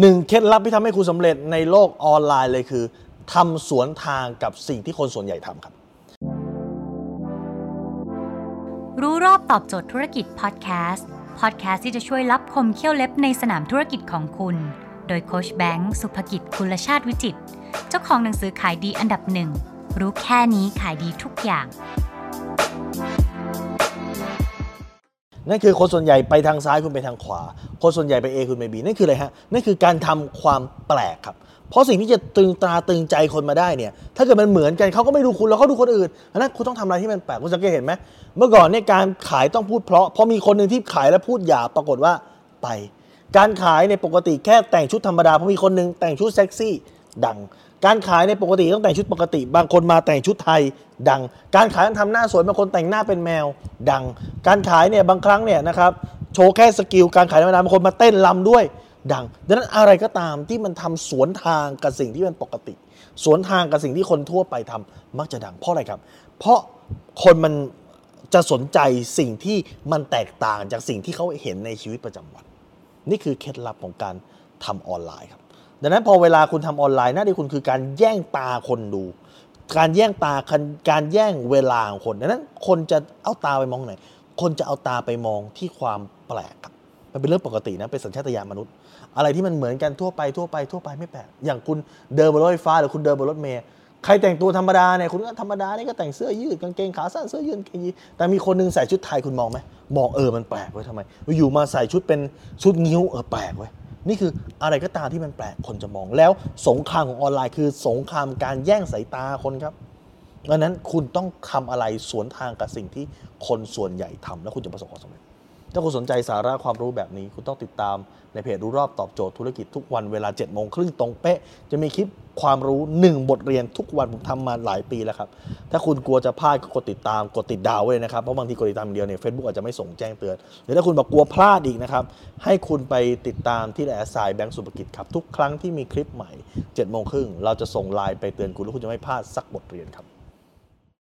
หนึ่งเคล็ดลับที่ทำให้คุณสำเร็จในโลกออนไลน์เลยคือทำสวนทางกับสิ่งที่คนส่วนใหญ่ทำครับ รู้รอบตอบโจทย์ธุรกิจพอดแคสต์พอดแคสต์ที่จะช่วยรับคมเขี้ยวเล็บในสนามธุรกิจของคุณ โดยโคชแบงค์สุภกิจคุลชาติวิจิต เจ้าของหนังสือขายดีอันดับหนึ่ง รู้แค่นี้ขายดีทุกอย่าง นั่นคือคนส่วนใหญ่ไปทางซ้ายคุณไปทางขวา คนส่วนใหญ่ไป A คุณไป B นั่นคืออะไรฮะนั่นคือการทำความแปลกครับ เพราะสิ่งที่จะตึงตราตึงใจคนมาได้เนี่ย ถ้าเกิดมันเหมือนกันเขาก็ไม่ดูคุณแล้วเขาดูคนอื่นอันนั้นคุณต้องทำอะไรที่มันแปลกคุณสังเกตเห็นไหมเมื่อก่อนเนี่ยการขายต้องพูดเพราะเพราะมีคนหนึ่งที่ขายแล้วพูดหยาบปรากฏว่าไป การขายในปกติแค่แต่งชุดธรรมดาเพราะมีคนหนึ่งแต่งชุดเซ็กซี่ดัง การขายในปกติต้องแต่งชุดปกติ บางคนมาแต่งชุดไทยดัง การขายต้องทำหน้าสวยบางคนแต่งหน้าเป็นแมวดัง การขายเนี่ยบางครั้งเนี่ยนะครับโชว์แค่ skill การขายธรรมดาบางคนมาเต้นลำด้วย ดัง ดังนั้นอะไรก็ตามที่มันทำสวนทางกับสิ่งที่มันปกติ สวนทางกับสิ่งที่คนทั่วไปทำมักจะดังเพราะอะไรครับ เพราะคนมันจะสนใจสิ่งที่มันแตกต่างจากสิ่งที่เขาเห็นในชีวิตประจำวัน นี่คือเคล็ดลับของการทำออนไลน์ครับ ดังนั้นพอเวลาคุณทำออนไลน์หน้าที่คุณคือการแย่งตาคนดู การแย่งตาการแย่งเวลาของคนดังนั้นคนจะเอาตาไปมองไหน คนจะเอาตาไปมองที่ความแปลกครับมันเป็นเรื่องปกตินะเป็นสัญชาตญาณมนุษย์ อะไรที่มันเหมือนกันทั่วไปทั่วไปทั่วไปไม่แปลกอย่างคุณเดินบนรถไฟฟ้าหรือคุณเดินบนรถเมล์ใครแต่งตัวธรรมดาเนี่ยคุณก็ธรรมดานี่ก็แต่งเสื้อยืดกางเกงขาสั้นเสื้อยืดกางเกงยีนแต่มีคนหนึงใส่ชุดไทยคุณมองไหมมองเออมันแปลกเว้ยทำไมอยู่มาใส่ชุดเป็นชุดงิ้วเออแปลกเว้ย นี่คืออะไรก็ตามที่มันแปลกคนจะมอง แล้วสงครามของออนไลน์คือสงครามการแย่งสายตาคนครับดังนั้นคุณต้องทำอะไรสวนทางกับสิ่งที่คนส่วนใหญ่ทำแล้วคุณจะประสบความสำเร็จ ถ้าคุณสนใจสาระความรู้แบบนี้ คุณต้องติดตามในเพจรู้รอบตอบโจทย์ธุรกิจทุกวันเวลา7จ็ดโมงครึ่งตรงเป๊ะ จะมีคลิปความรู้ 1 บทเรียนทุกวันผมทำมาหลายปีแล้วครับ ถ้าคุณกลัวจะพลาดก็กดติดตามกดติดดาวไว้เลยนะครับ เพราะบางทีกดติดตามเดียวเนี่ยเฟซบุ๊กอาจจะไม่ส่งแจ้งเตือน หรือถ้าคุณบอกกลัวพลาดอีกนะครับ ให้คุณไปติดตามที่แอสไซแบงก์สุภกิจครับทุกครั้งที่มีคลิปใหม่7จ็ดโมงครึ่งเราจะส่งไลน์ไปเตือนคุณแล้วคุณจะไม่พลาดสักบทเรียนครับ